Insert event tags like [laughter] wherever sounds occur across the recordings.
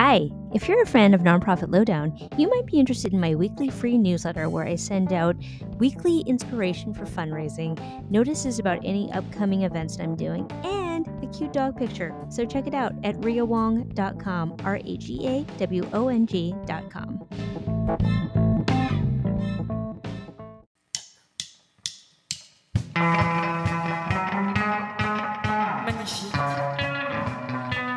Hi, if you're a fan of Nonprofit Lowdown, you might be interested in my weekly free newsletter where I send out weekly inspiration for fundraising, notices about any upcoming events I'm doing, and a cute dog picture. So check it out at rheawong.com, R A G A W O N G.com.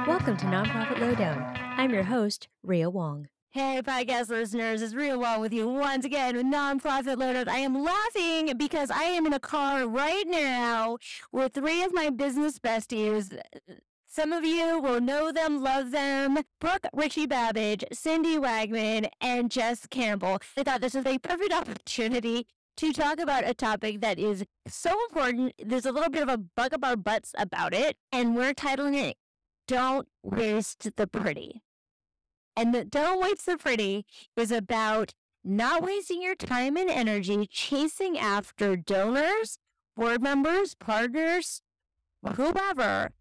Welcome to Nonprofit Lowdown. I'm your host, Rhea Wong. Hey, podcast listeners, it's Rhea Wong with you once again with Nonprofit Lowdown. I am laughing because I am in a car right now with three of my business besties. Some of you will know them, love them. Brooke Richie-Babbage, Cindy Wagman, and Jess Campbell. I thought this was a perfect opportunity to talk about a topic that is so important. There's a little bit of a bug up our butts about it, and we're titling it Don't Waste the Pretty. And the Don't Waste the Pretty is about not wasting your time and energy chasing after donors, board members, partners, whoever,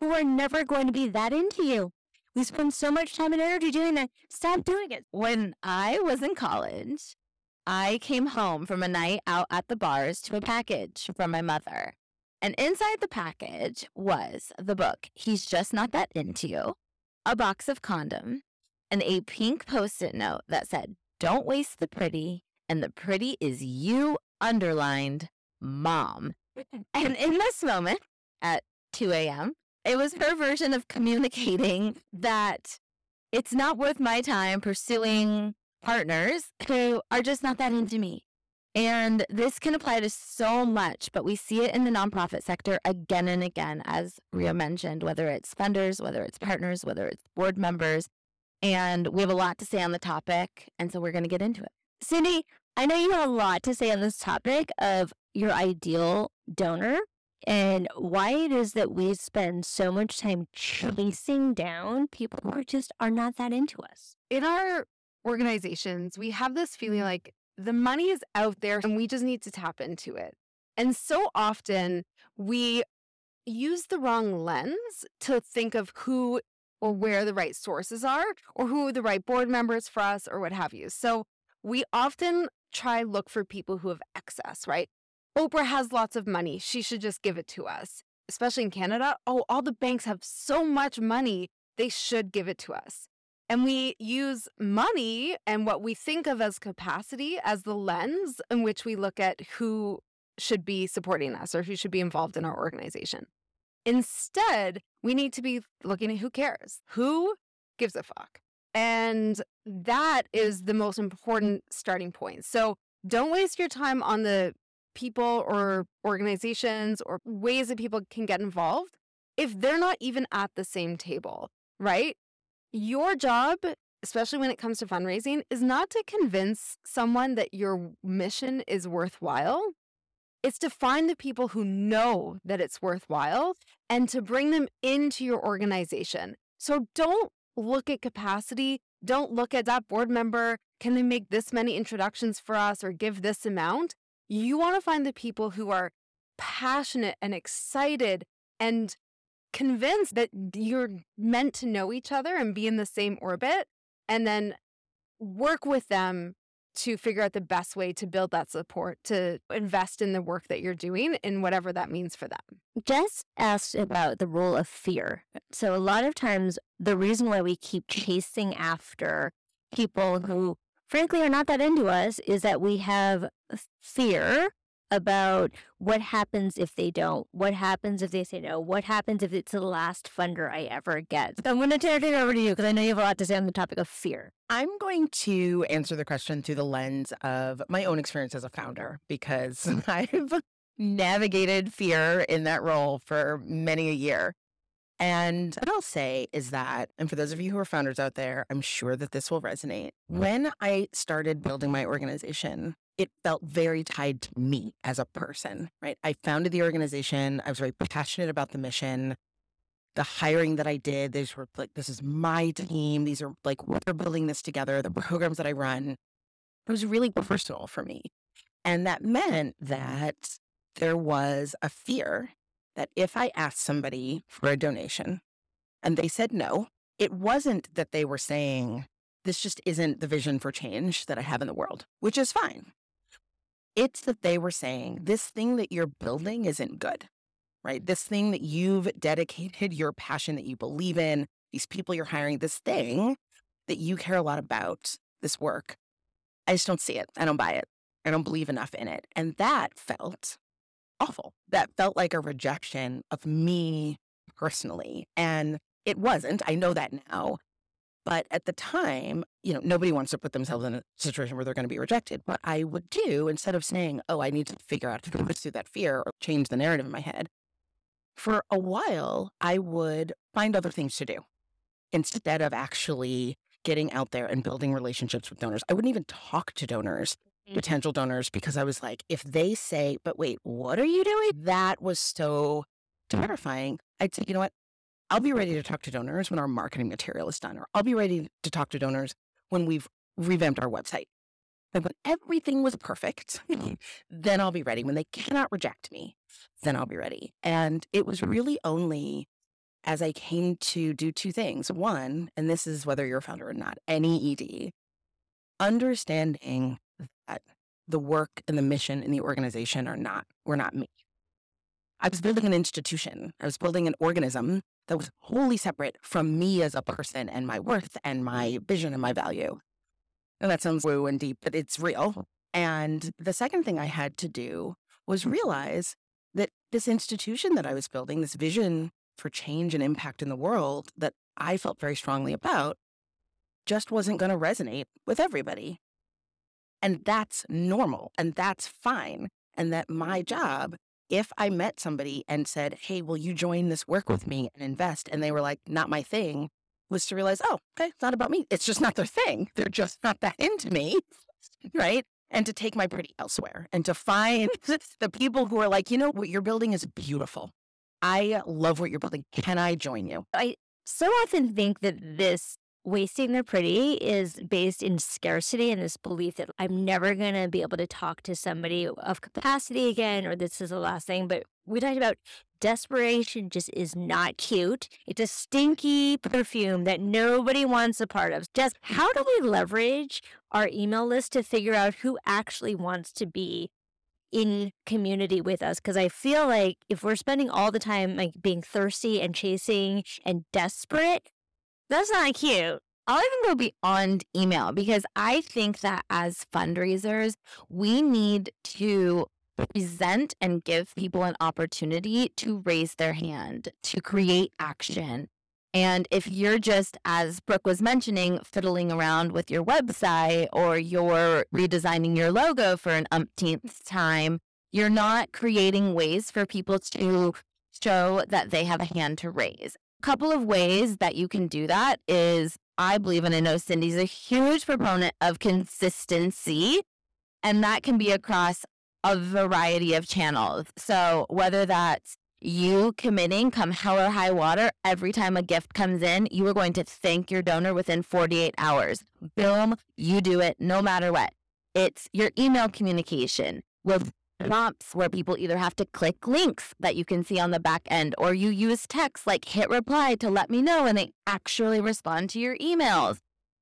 who are never going to be that into you. We spend so much time and energy doing that. Stop doing it. When I was in college, I came home from a night out at the bars to a package from my mother. And inside the package was the book, He's Just Not That Into You, a box of condoms, and a pink post it note that said, Don't waste the pretty, and the pretty is you underlined mom. And in this moment at 2 a.m., it was her version of communicating that it's not worth my time pursuing partners who are just not that into me. And this can apply to so much, but we see it in the nonprofit sector again and again, as Rhea mentioned, whether it's funders, whether it's partners, whether it's board members. And we have a lot to say on the topic. And so we're going to get into it. Cindy, I know you have a lot to say on this topic of your ideal donor and why it is that we spend so much time chasing down people who are just are not that into us. In our organizations, we have this feeling mm-hmm. like the money is out there and we just need to tap into it. And so often we use the wrong lens to think of who or where the right sources are or who the right board members for us or what have you. So we often try look for people who have excess, right? Oprah has lots of money. She should just give it to us. Especially in Canada. Oh, all the banks have so much money. They should give it to us. And we use money and what we think of as capacity as the lens in which we look at who should be supporting us or who should be involved in our organization. Instead, we need to be looking at who cares, who gives a fuck. And that is the most important starting point. So don't waste your time on the people or organizations or ways that people can get involved if they're not even at the same table, right? Your job, especially when it comes to fundraising, is not to convince someone that your mission is worthwhile. It's to find the people who know that it's worthwhile and to bring them into your organization. So don't look at capacity. Don't look at that board member. Can they make this many introductions for us or give this amount? You want to find the people who are passionate and excited and convinced that you're meant to know each other and be in the same orbit and then work with them to figure out the best way to build that support to invest in the work that you're doing in whatever that means for them. Jess asked about the role of fear. So a lot of times the reason why we keep chasing after people who frankly are not that into us is that we have fear about what happens if they don't, what happens if they say no, what happens if it's the last funder I ever get. So I'm going to turn it over to you because I know you have a lot to say on the topic of fear. I'm going to answer the question through the lens of my own experience as a founder because [laughs] I've navigated fear in that role for many a year. And what I'll say is that, and for those of you who are founders out there, I'm sure that this will resonate. When I started building my organization, it felt very tied to me as a person, right? I founded the organization. I was very passionate about the mission. The hiring that I did, these were like, this is my team. These are like, we're building this together. The programs that I run, it was really personal for me. And that meant that there was a fear that if I asked somebody for a donation and they said no, it wasn't that they were saying, this just isn't the vision for change that I have in the world, which is fine. It's that they were saying, this thing that you're building isn't good, right? This thing that you've dedicated your passion that you believe in, these people you're hiring, this thing that you care a lot about, this work, I just don't see it. I don't buy it. I don't believe enough in it. And that felt awful. That felt like a rejection of me personally. And it wasn't. I know that now. But at the time, you know, nobody wants to put themselves in a situation where they're going to be rejected. What I would do instead of saying, oh, I need to figure out how to through that fear or change the narrative in my head, for a while, I would find other things to do instead of actually getting out there and building relationships with donors. I wouldn't even talk to donors, mm. potential donors, because I was like, if they say, but wait, what are you doing? That was so terrifying. I'd say, you know what? I'll be ready to talk to donors when our marketing material is done, or I'll be ready to talk to donors when we've revamped our website. And when everything was perfect, [laughs] then I'll be ready. When they cannot reject me, then I'll be ready. And it was mm-hmm. really only as I came to do two things. One, and this is whether you're a founder or not, any ED, understanding that the work and the mission in the organization are not, were not me. I was building an institution. I was building an organism that was wholly separate from me as a person and my worth and my vision and my value. And that sounds woo and deep, but it's real. And the second thing I had to do was realize that this institution that I was building, this vision for change and impact in the world that I felt very strongly about just wasn't going to resonate with everybody. And that's normal and that's fine. And that my job, if I met somebody and said, Hey, will you join this work with me and invest? And they were like, Not my thing, was to realize, Oh, okay, it's not about me. It's just not their thing. They're just not that into me. [laughs] Right. And to take my pretty elsewhere and to find [laughs] the people who are like, you know, what you're building is beautiful. I love what you're building. Can I join you? I so often think that this wasting their pretty is based in scarcity and this belief that I'm never going to be able to talk to somebody of capacity again, or this is the last thing. But we talked about desperation just is not cute. It's a stinky perfume that nobody wants a part of. Just how do we leverage our email list to figure out who actually wants to be in community with us because I feel like if we're spending all the time like being thirsty and chasing and desperate, that's not cute. I'll even go beyond email because I think that as fundraisers, we need to present and give people an opportunity to raise their hand, to create action, and if you're just, as Brooke was mentioning, fiddling around with your website or you're redesigning your logo for an umpteenth time, you're not creating ways for people to show that they have a hand to raise. Couple of ways that you can do that is I believe, and I know Cindy's a huge proponent of consistency, and that can be across a variety of channels. So whether that's you committing come hell or high water every time a gift comes in you are going to thank your donor within 48 hours boom you do it no matter what it's your email communication with prompts where people either have to click links that you can see on the back end or you use text like hit reply to let me know and they actually respond to your emails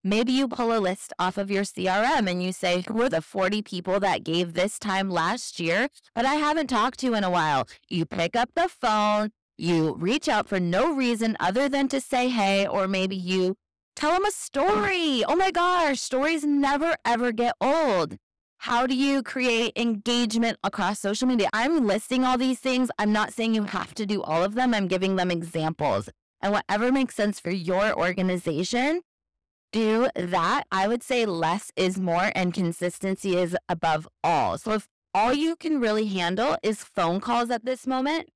Maybe you pull a list off of your CRM and you say, who are the 40 people that gave this time last year, but I haven't talked to in a while? You pick up the phone, you reach out for no reason other than to say hey, or maybe you tell them a story. Oh my gosh, stories never ever get old. How do you create engagement across social media? I'm listing all these things. I'm not saying you have to do all of them. I'm giving them examples. And whatever makes sense for your organization, do that, I would say less is more and consistency is above all. So if all you can really handle is phone calls at this moment,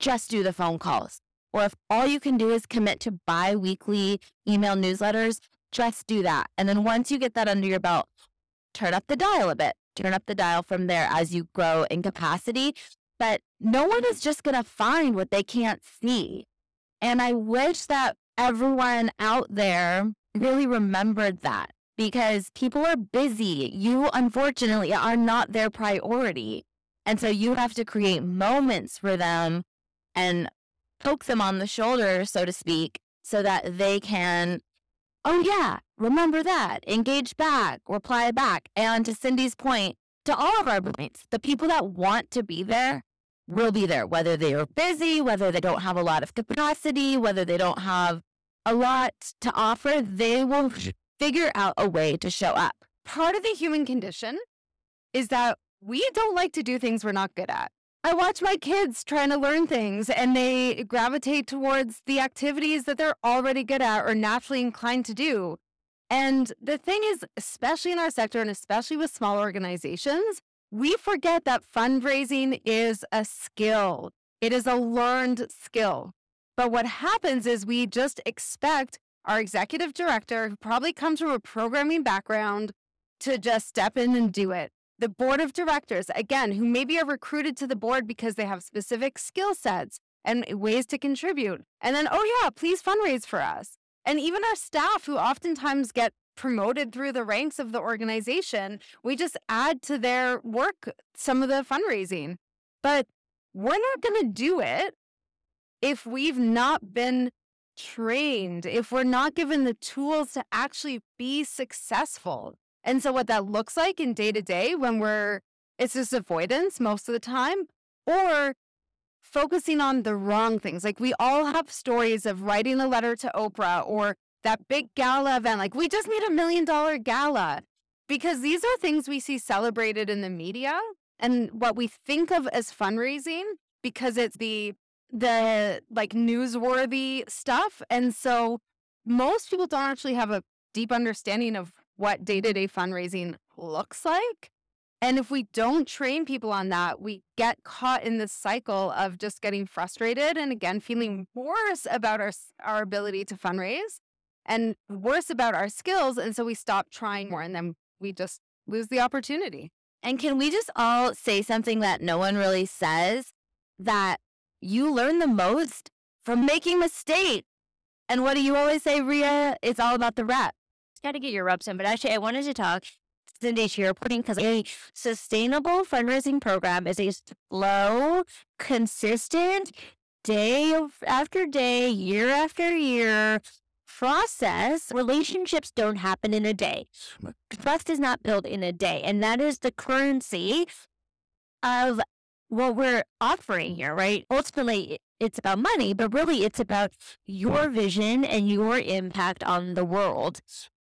just do the phone calls. Or if all you can do is commit to bi weekly email newsletters, just do that. And then once you get that under your belt, turn up the dial a bit. Turn up the dial from there as you grow in capacity. But no one is just going to find what they can't see. And I wish that everyone out there really remembered that because people are busy. You, unfortunately, are not their priority. And so you have to create moments for them and poke them on the shoulder, so to speak, so that they can, oh, yeah, remember that, engage back, reply back. And to Cindy's point, to all of our points, the people that want to be there will be there, whether they are busy, whether they don't have a lot of capacity, whether they don't have a lot to offer, they will [laughs] figure out a way to show up. Part of the human condition is that we don't like to do things we're not good at. I watch my kids trying to learn things and they gravitate towards the activities that they're already good at or naturally inclined to do. And the thing is, especially in our sector and especially with small organizations, we forget that fundraising is a skill. It is a learned skill. But what happens is we just expect our executive director, who probably comes from a programming background, to just step in and do it. The board of directors, again, who maybe are recruited to the board because they have specific skill sets and ways to contribute. And then, oh, yeah, please fundraise for us. And even our staff, who oftentimes get promoted through the ranks of the organization, we just add to their work some of the fundraising. But we're not going to do it if we've not been trained, if we're not given the tools to actually be successful. And so, what that looks like in day to day when we're, it's just avoidance most of the time, or focusing on the wrong things. Like, we all have stories of writing a letter to Oprah or that big gala event. Like, we just made a million dollar gala because these are things we see celebrated in the media and what we think of as fundraising because it's the the like newsworthy stuff and so most people don't actually have a deep understanding of what day-to-day fundraising looks like and if we don't train people on that we get caught in this cycle of just getting frustrated and again feeling worse about our our ability to fundraise and worse about our skills and so we stop trying more and then we just lose the opportunity and can we just all say something that no one really says that you learn the most from making mistakes. And what do you always say, Rhea? It's all about the rep. Got to get your reps in. But actually, I wanted to talk Your point because a sustainable fundraising program is a slow, consistent, day after day, year after year process. Relationships don't happen in a day. Trust is not built in a day. And that is the currency of what we're offering here, right? Ultimately, it's about money, but really it's about your vision and your impact on the world.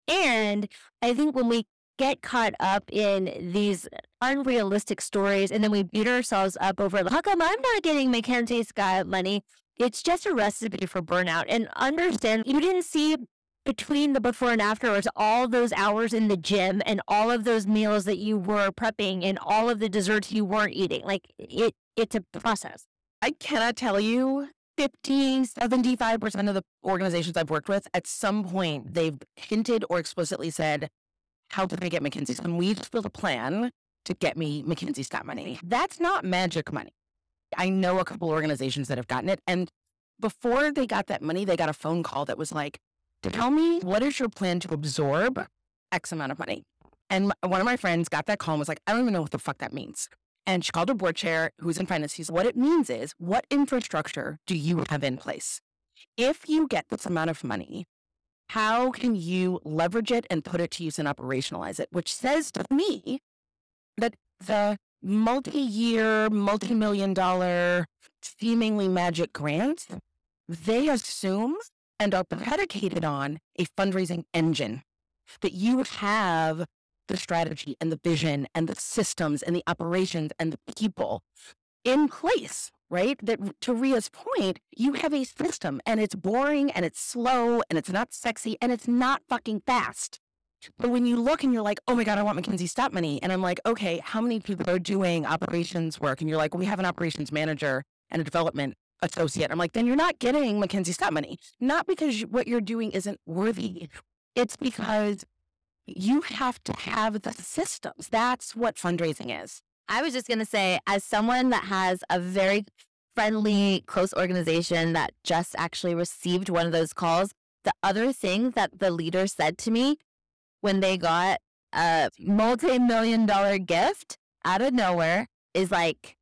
And I think when we get caught up in these unrealistic stories and then we beat ourselves up over how come I'm not getting MacKenzie Scott money? It's just a recipe for burnout. And understand you didn't see between the before and afterwards, all those hours in the gym and all of those meals that you were prepping and all of the desserts you weren't eating. Like it, it's a process. I cannot tell you 15, 75% of the organizations I've worked with, at some point, they've hinted or explicitly said, How can I get MacKenzie? And we just built a plan to get me MacKenzie Scott money. That's not magic money. I know a couple organizations that have gotten it. And before they got that money, they got a phone call that was like, Tell me, what is your plan to absorb X amount of money? And one of my friends got that call and was like, I don't even know what the fuck that means. And she called her board chair who's in finance. She's what it means is what infrastructure do you have in place? If you get this amount of money, how can you leverage it and put it to use and operationalize it? Which says to me that the multi year, multi million dollar, seemingly magic grants, they assume and are predicated on a fundraising engine that you have the strategy and the vision and the systems and the operations and the people in place, right? That to Rhea's point, you have a system and it's boring and it's slow and it's not sexy and it's not fucking fast. But when you look and you're like, oh my God, I want MacKenzie Scott money. And I'm like, okay, how many people are doing operations work? And you're like, we have an operations manager and a development associate. I'm like, then you're not getting MacKenzie Scott money. Not because what you're doing isn't worthy. It's because you have to have the systems. That's what fundraising is. I was just going to say, as someone that has a very friendly, close organization that just actually received one of those calls, the other thing that the leader said to me when they got a multi million dollar gift out of nowhere is like,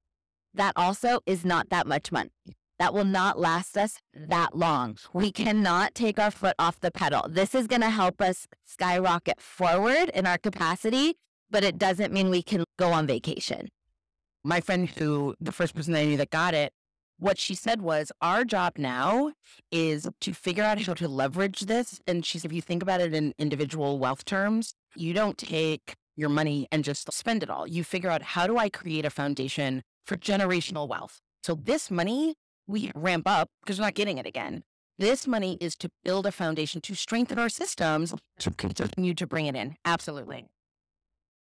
that also is not that much money that will not last us that long. We cannot take our foot off the pedal. This is going to help us skyrocket forward in our capacity, but it doesn't mean we can go on vacation. My friend who, the first person I knew that got it, what she said was, Our job now is to figure out how to leverage this. And she said, if you think about it in individual wealth terms, you don't take your money and just spend it all. You figure out how do I create a foundation for generational wealth? So this money we ramp up because we're not getting it again. This money is to build a foundation to strengthen our systems to continue to bring it in. Absolutely.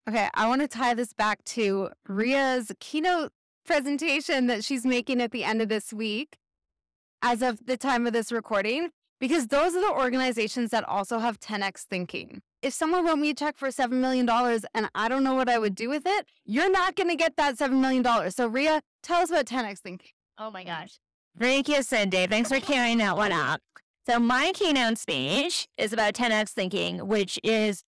Okay, I want to tie this back to Rhea's keynote presentation that she's making at the end of this week, as of the time of this recording, because those are the organizations that also have 10x thinking. If someone wrote me a check for $7 million and I don't know what I would do with it, you're not going to get that $7 million. So, Rhea, tell us about 10x thinking. Oh my gosh. Thank you, Cindy. Thanks for carrying that one up. So, my keynote speech is about 10x thinking, which is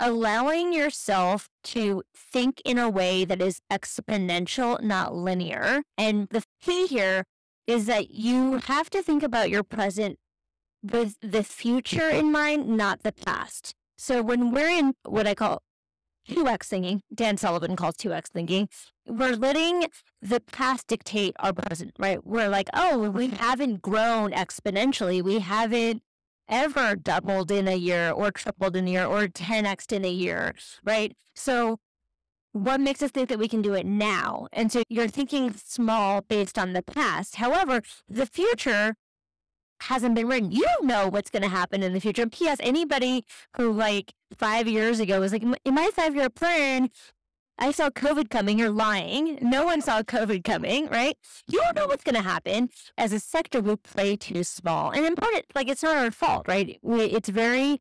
allowing yourself to think in a way that is exponential, not linear. And the key here is that you have to think about your present with the future in mind, not the past. So when we're in what I call 2x thinking, Dan Sullivan calls 2x thinking, we're letting the past dictate our present, right? We're like, oh, we haven't grown exponentially. We haven't ever doubled in a year or tripled in a year or 10x in a year, right? So what makes us think that we can do it now? And so you're thinking small based on the past. However, the future hasn't been written. You don't know what's going to happen in the future. And P.S. Anybody who like five years ago was like, in my five year plan, I saw COVID coming. You're lying. No one saw COVID coming, right? You don't know what's going to happen. As a sector, we play too small. And in part, like, it's not our fault, right? We, it's very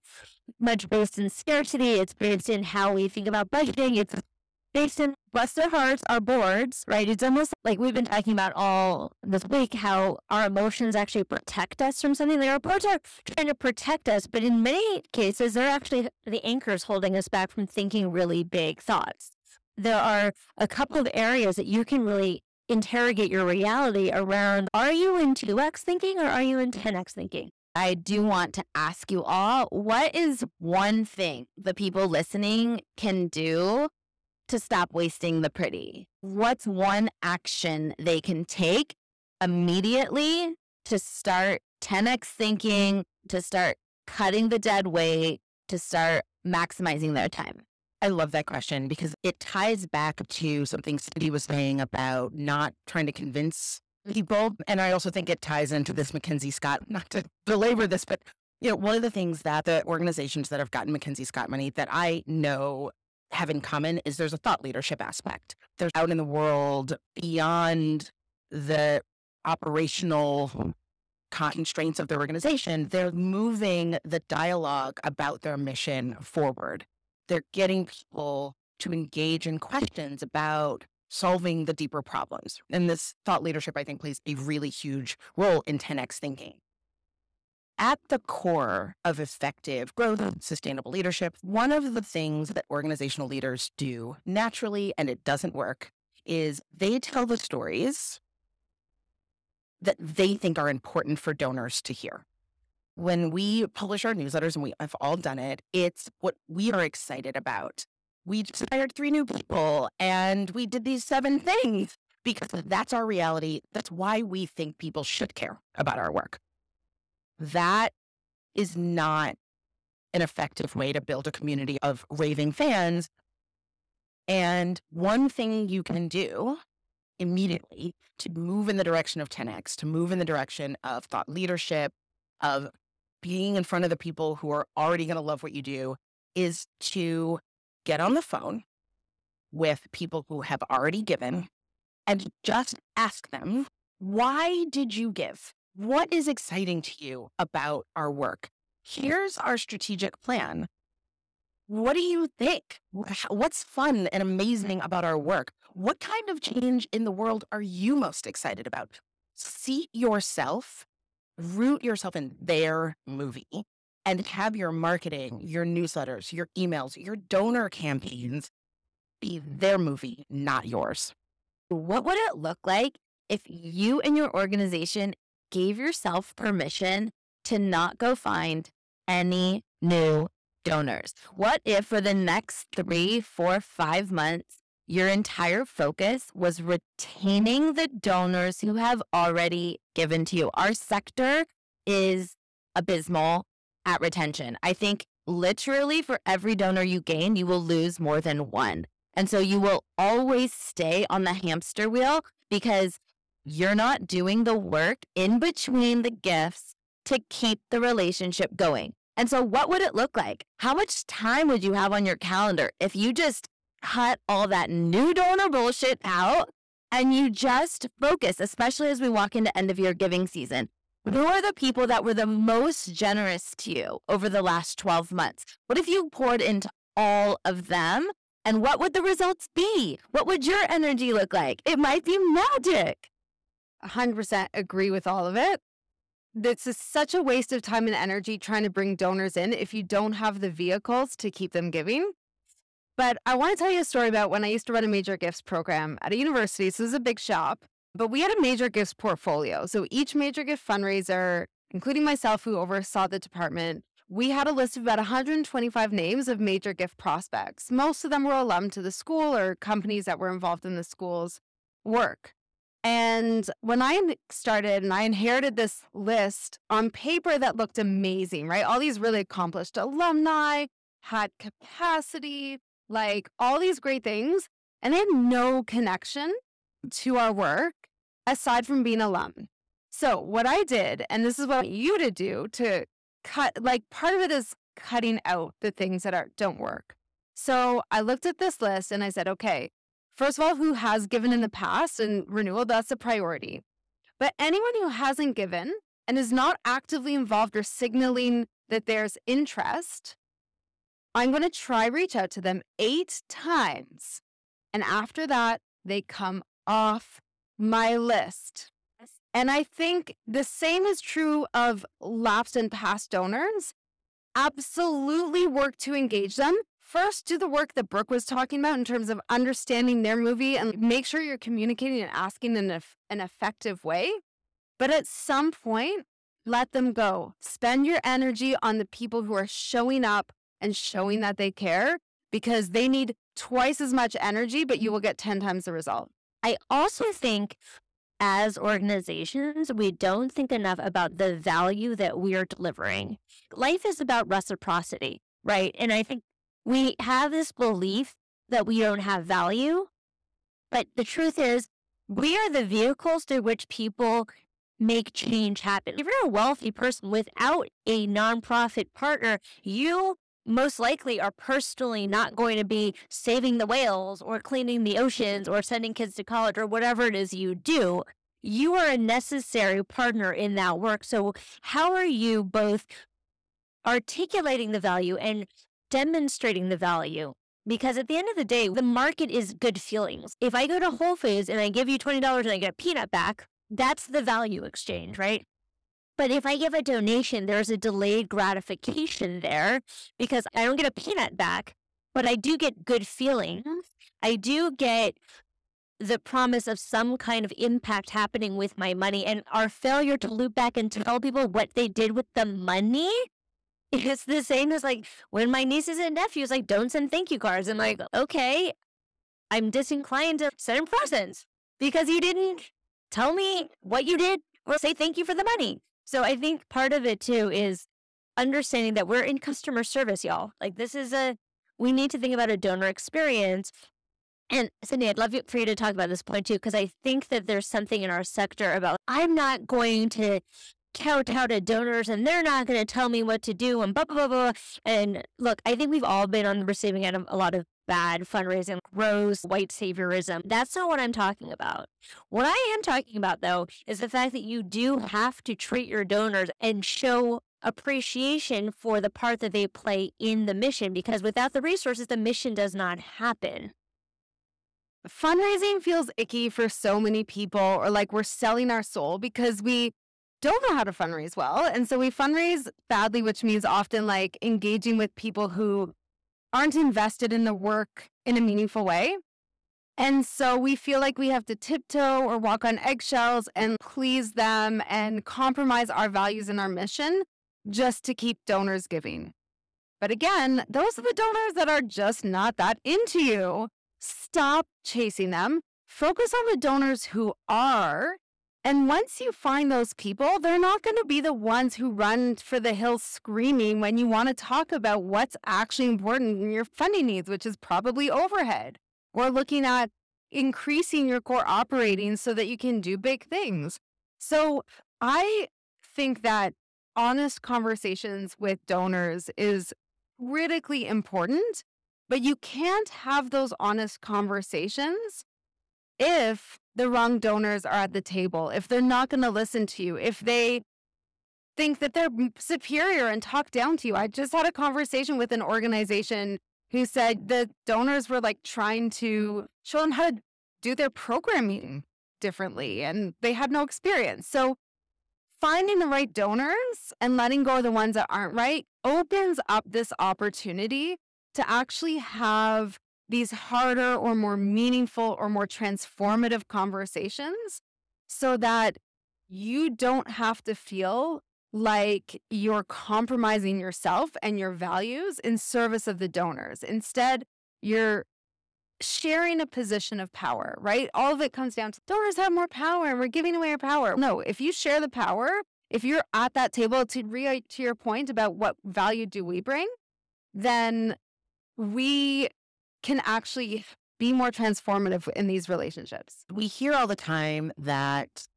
much based in scarcity. It's based in how we think about budgeting. It's based in, bless their hearts, our boards, right? It's almost like we've been talking about all this week how our emotions actually protect us from something. Like our boards are trying to protect us, but in many cases, they're actually the anchors holding us back from thinking really big thoughts there are a couple of areas that you can really interrogate your reality around are you in 2x thinking or are you in 10x thinking? I do want to ask you all what is one thing the people listening can do to stop wasting the pretty? What's one action they can take immediately to start 10x thinking, to start cutting the dead weight, to start maximizing their time? I love that question because it ties back to something Cindy was saying about not trying to convince mm-hmm. people. And I also think it ties into this MacKenzie Scott, [laughs] not to belabor this, but you know, one of the things that the organizations that have gotten MacKenzie Scott money that I know have in common is there's a thought leadership aspect. They're out in the world beyond the operational constraints of their organization. They're moving the dialogue about their mission forward they're getting people to engage in questions about solving the deeper problems. And this thought leadership, I think, plays a really huge role in 10x thinking. At the core of effective growth sustainable leadership, one of the things that organizational leaders do naturally, and it doesn't work, is they tell the stories that they think are important for donors to hear when we publish our newsletters, and we have all done it, it's what we are excited about. We just hired three new people and we did these seven things because that's our reality. That's why we think people should care about our work. That is not an effective way to build a community of raving fans. And one thing you can do immediately to move in the direction of 10x, to move in the direction of thought leadership, of being in front of the people who are already going to love what you do is to get on the phone with people who have already given and just ask them, why did you give? What is exciting to you about our work? Here's our strategic plan. What do you think? What's fun and amazing about our work? What kind of change in the world are you most excited about? See yourself root yourself in their movie and have your marketing, hmm. your newsletters, your emails, your donor campaigns be their movie, not yours. What would it look like if you and your organization gave yourself permission to not go find any new donors? What if for the next three, four, five months, your entire focus was retaining the donors who have already given to you? Our sector is abysmal at retention. I think literally for every donor you gain, you will lose more than one. And so you will always stay on the hamster wheel because you're not doing the work in between the gifts to keep the relationship going. And so, what would it look like? How much time would you have on your calendar if you just cut all that new donor bullshit out and you just focus, especially as we walk into end of year giving season? Who are the people that were the most generous to you over the last 12 months? What if you poured into all of them? And what would the results be? What would your energy look like? It might be magic. 100% agree with all of it. This is such a waste of time and energy trying to bring donors in if you don't have the vehicles to keep them giving. But I want to tell you a story about when I used to run a major gifts program at a university. So this is a big shop, but we had a major gifts portfolio. So each major gift fundraiser, including myself, who oversaw the department, we had a list of about 125 names of major gift prospects. Most of them were alum to the school or companies that were involved in the school's work. And when I started and I inherited this list on paper that looked amazing, right? All these really accomplished alumni had capacity, like all these great things, and they had no connection to our work aside from being alum. So, what I did, and this is what I want you to do to cut, like part of it is cutting out the things that are, don't work. So, I looked at this list and I said, okay, First of all, who has given in the past and renewal, that's a priority. But anyone who hasn't given and is not actively involved or signaling that there's interest, I'm going to try reach out to them eight times. And after that, they come off my list. And I think the same is true of lapsed and past donors. Absolutely work to engage them first do the work that Brooke was talking about in terms of understanding their movie and make sure you're communicating and asking in a, an effective way. But at some point, let them go. Spend your energy on the people who are showing up and showing mm-hmm. that they care because they need twice as much energy, but you will get 10 times the result. I also think as organizations, we don't think enough about the value that we are delivering. Life is about reciprocity, right? And I think we have this belief that we don't have value. But the truth is, we are the vehicles through which people make change happen. If you're a wealthy person without a nonprofit partner, you most likely are personally not going to be saving the whales or cleaning the oceans or sending kids to college or whatever it is you do. You are a necessary partner in that work. So, how are you both articulating the value and demonstrating the value. Because at the end of the day, the market is good feelings. If I go to Whole Foods and I give you $20 and I get a peanut back, that's the value exchange, right? But if I give a donation, there's a delayed gratification there because I don't get a peanut back, but I do get good feelings. Mm-hmm. I do get the promise of some kind of impact happening with my money and our failure to loop back and tell people what they did with the money it's the same as like when my nieces and nephews like don't send thank you cards. I'm like, okay, I'm disinclined to send presents because you didn't tell me what you did or say thank you for the money. So I think part of it too is understanding that we're in customer service, y'all. Like this is a we need to think about a donor experience. And Cindy, I'd love for you to talk about this point too, because I think that there's something in our sector about I'm not going to count kowtow to donors and they're not going to tell me what to do and blah, blah, blah, blah. And look, I think we've all been on the receiving end of a lot of bad fundraising, gross white saviorism. That's not what I'm talking about. What I am talking about, though, is the fact that you do have to treat your donors and show appreciation for the part that they play in the mission because without the resources, the mission does not happen. Fundraising feels icky for so many people, or like we're selling our soul because we don't know how to fundraise well. And so we fundraise badly, which means often like engaging with people who aren't invested in the work in a meaningful way. And so we feel like we have to tiptoe or walk on eggshells and please them and compromise our values and our mission just to keep donors giving. But again, those are the donors that are just not that into you. Stop chasing them. Focus on the donors who are. And once you find those people, they're not going to be the ones who run for the hills screaming when you want to talk about what's actually important in your funding needs, which is probably overhead or looking at increasing your core operating so that you can do big things. So I think that honest conversations with donors is critically important, but you can't have those honest conversations if the wrong donors are at the table, if they're not going to listen to you, if they think that they're superior and talk down to you. I just had a conversation with an organization who said the donors were like trying to show them how to do their programming differently and they had no experience. So finding the right donors and letting go of the ones that aren't right opens up this opportunity to actually have these harder or more meaningful or more transformative conversations so that you don't have to feel like you're compromising yourself and your values in service of the donors. Instead, you're sharing a position of power, right? All of it comes down to donors have more power and we're giving away our power. No, if you share the power, if you're at that table to re uh, to your point about what value do we bring, then we can actually be more transformative in these relationships. We hear all the time that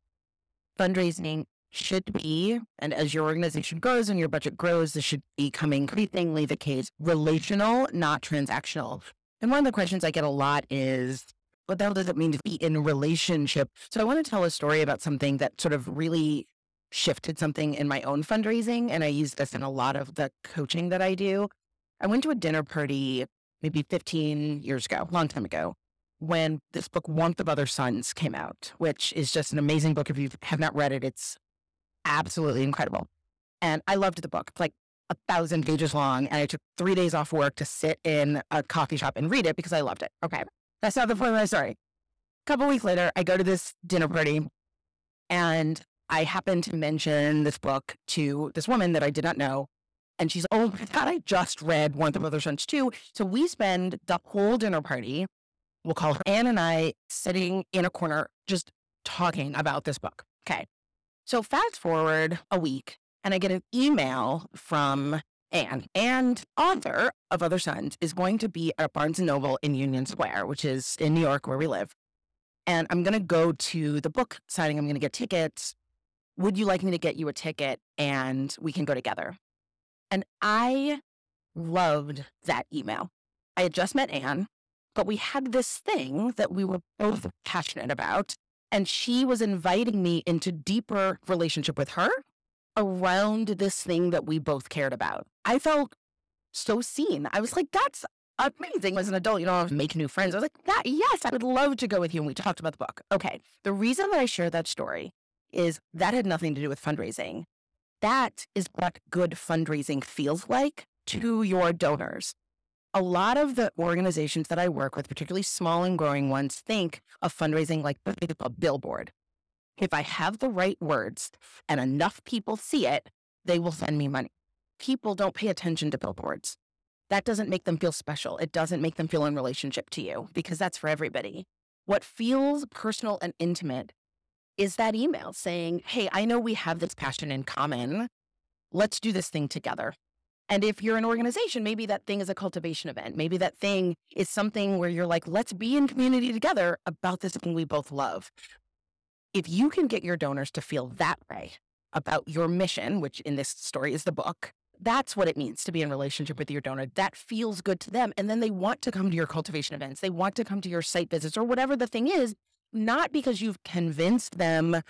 fundraising should be, and as your organization grows and your budget grows, this should become increasingly the case, relational, not transactional. And one of the questions I get a lot is, what the hell does it mean to be in relationship? So I want to tell a story about something that sort of really shifted something in my own fundraising. And I use this in a lot of the coaching that I do. I went to a dinner party maybe 15 years ago, long time ago, when this book, Warmth of Other Suns, came out, which is just an amazing book. If you have not read it, it's absolutely incredible. And I loved the book, like a thousand pages long. And I took three days off work to sit in a coffee shop and read it because I loved it. Okay. That's not the point of my story. A couple weeks later, I go to this dinner party and I happen to mention this book to this woman that I did not know. And she's, oh my God, I just read Warmth of the Other Suns too. So we spend the whole dinner party, we'll call her Anne and I, sitting in a corner just talking about this book. Okay. So fast forward a week, and I get an email from Anne. And author of Other Suns is going to be at Barnes and Noble in Union Square, which is in New York where we live. And I'm going to go to the book signing. I'm going to get tickets. Would you like me to get you a ticket and we can go together? And I loved that email. I had just met Anne, but we had this thing that we were both passionate about. And she was inviting me into deeper relationship with her around this thing that we both cared about. I felt so seen. I was like, that's amazing. As an adult, you know, make new friends. I was like, that, yes, I would love to go with you. And we talked about the book. Okay. The reason that I share that story is that had nothing to do with fundraising. That is what good fundraising feels like to your donors a lot of the organizations that I work with, particularly small and growing ones, think of fundraising like a billboard. If I have the right words and enough people see it, they will send me money. People don't pay attention to billboards. That doesn't make them feel special. It doesn't make them feel in relationship to you because that's for everybody. What feels personal and intimate is that email saying, Hey, I know we have this passion in common. Let's do this thing together. And if you're an organization, maybe that thing is a cultivation event. Maybe that thing is something where you're like, let's be in community together about this thing we both love. If you can get your donors to feel that way about your mission, which in this story is the book, that's what it means to be in relationship with your donor. That feels good to them. And then they want to come to your cultivation events. They want to come to your site visits or whatever the thing is, not because you've convinced them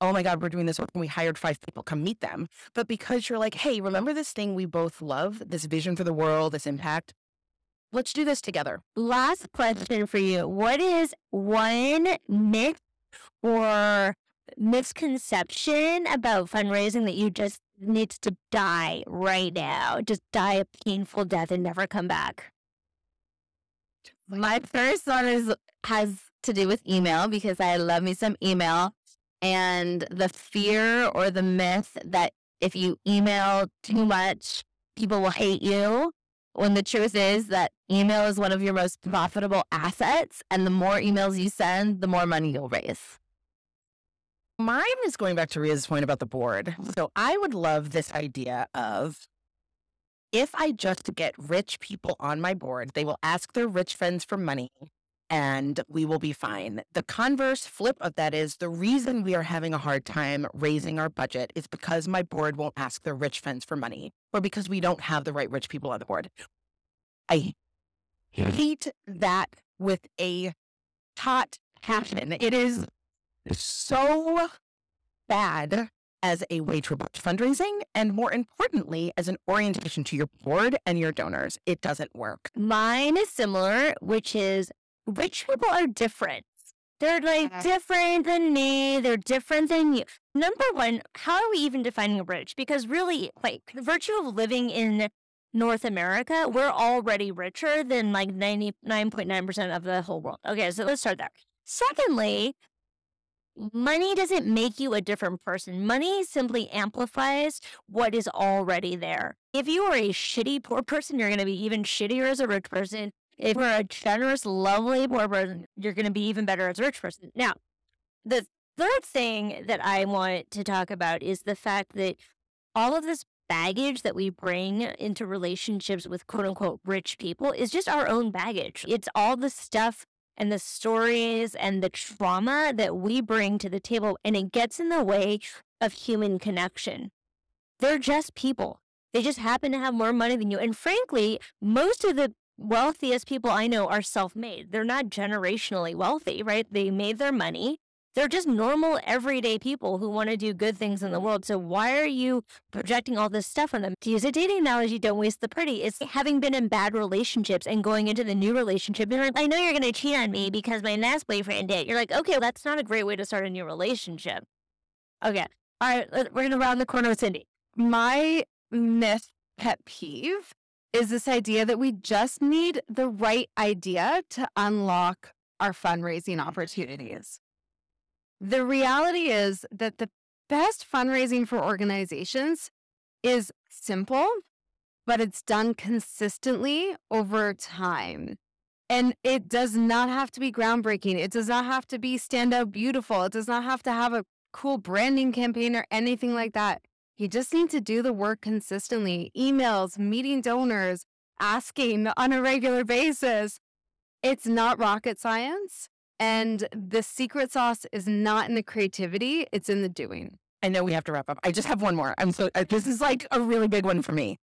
oh my God, we're doing this. And we hired five people, come meet them. But because you're like, hey, remember this thing we both love, this vision for the world, this impact? Let's do this together. Last question for you. What is one myth or misconception about fundraising that you just needs to die right now? Just die a painful death and never come back? My first one is has to do with email because I love me some email and the fear or the myth that if you email too much, people will hate you. When the truth is that email is one of your most profitable assets, and the more emails you send, the more money you'll raise. Mine is going back to Rhea's point about the board. So I would love this idea of if I just get rich people on my board, they will ask their rich friends for money and we will be fine. The converse flip of that is the reason we are having a hard time raising our budget is because my board won't ask their rich friends for money or because we don't have the right rich people on the board. I hate that with a hot passion. It is so bad as a way to approach fundraising and more importantly as an orientation to your board and your donors it doesn't work Mine is similar, which is rich people are different. They're like Yeah. different than me. They're different than you. Number one, how are we even defining rich? Because really, like the virtue of living in North America, we're already richer than like 99.9% of the whole world. Okay, so let's start there. Secondly, money doesn't make you a different person. Money simply amplifies what is already there. If you are a shitty poor person, you're going to be even shittier as a rich person. If you're a generous, lovely poor person, you're going to be even better as a rich person. Now, the third thing that I want to talk about is the fact that all of this baggage that we bring into relationships with quote unquote rich people is just our own baggage. It's all the stuff and the stories and the trauma that we bring to the table, and it gets in the way of human connection. They're just people. They just happen to have more money than you. And frankly, most of the wealthiest people I know are self made. They're not generationally wealthy, right? They made their money. They're just normal, everyday people who want to do good things in the world. So, why are you projecting all this stuff on them? To use a dating analogy, don't waste the pretty. It's having been in bad relationships and going into the new relationship. You're like, I know you're going to cheat on me because my last boyfriend did. You're like, okay, that's not a great way to start a new relationship. Okay. All right. We're going to round the corner with Cindy. My myth pet peeve is this idea that we just need the right idea to unlock our fundraising opportunities. The reality is that the best fundraising for organizations is simple, but it's done consistently over time. And it does not have to be groundbreaking. It does not have to be stand out beautiful. It does not have to have a cool branding campaign or anything like that. You just need to do the work consistently emails, meeting donors, asking on a regular basis. It's not rocket science. And the secret sauce is not in the creativity, it's in the doing. I know we have to wrap up. I just have one more. I'm so this is like a really big one for me.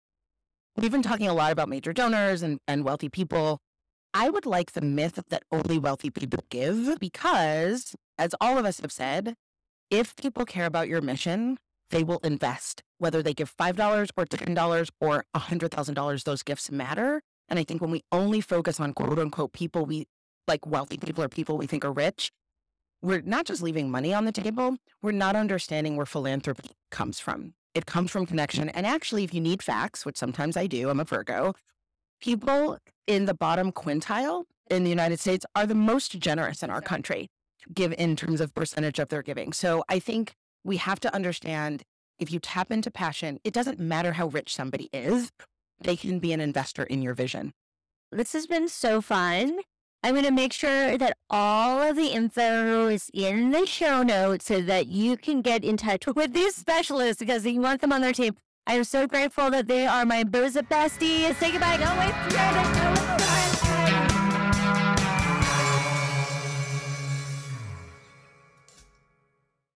We've been talking a lot about major donors and, and wealthy people. I would like the myth that only wealthy people give because, as all of us have said, if people care about your mission, they will invest. Whether they give $5 or $10 or $100,000, those gifts matter. And I think when we only focus on quote unquote people we like wealthy people or people we think are rich, we're not just leaving money on the table, we're not understanding where philanthropy comes from. It comes from connection. And actually, if you need facts, which sometimes I do, I'm a Virgo, people in the bottom quintile in the United States are the most generous in our country, give in terms of percentage of their giving. So I think we have to understand if you tap into passion, it doesn't matter how rich somebody is, they can be an investor in your vision. This has been so fun. I'm going to make sure that all of the info is in the show notes so that you can get in touch with these specialists because you want them on their team. I am so grateful that they are my Booza besties. Say goodbye. Go away.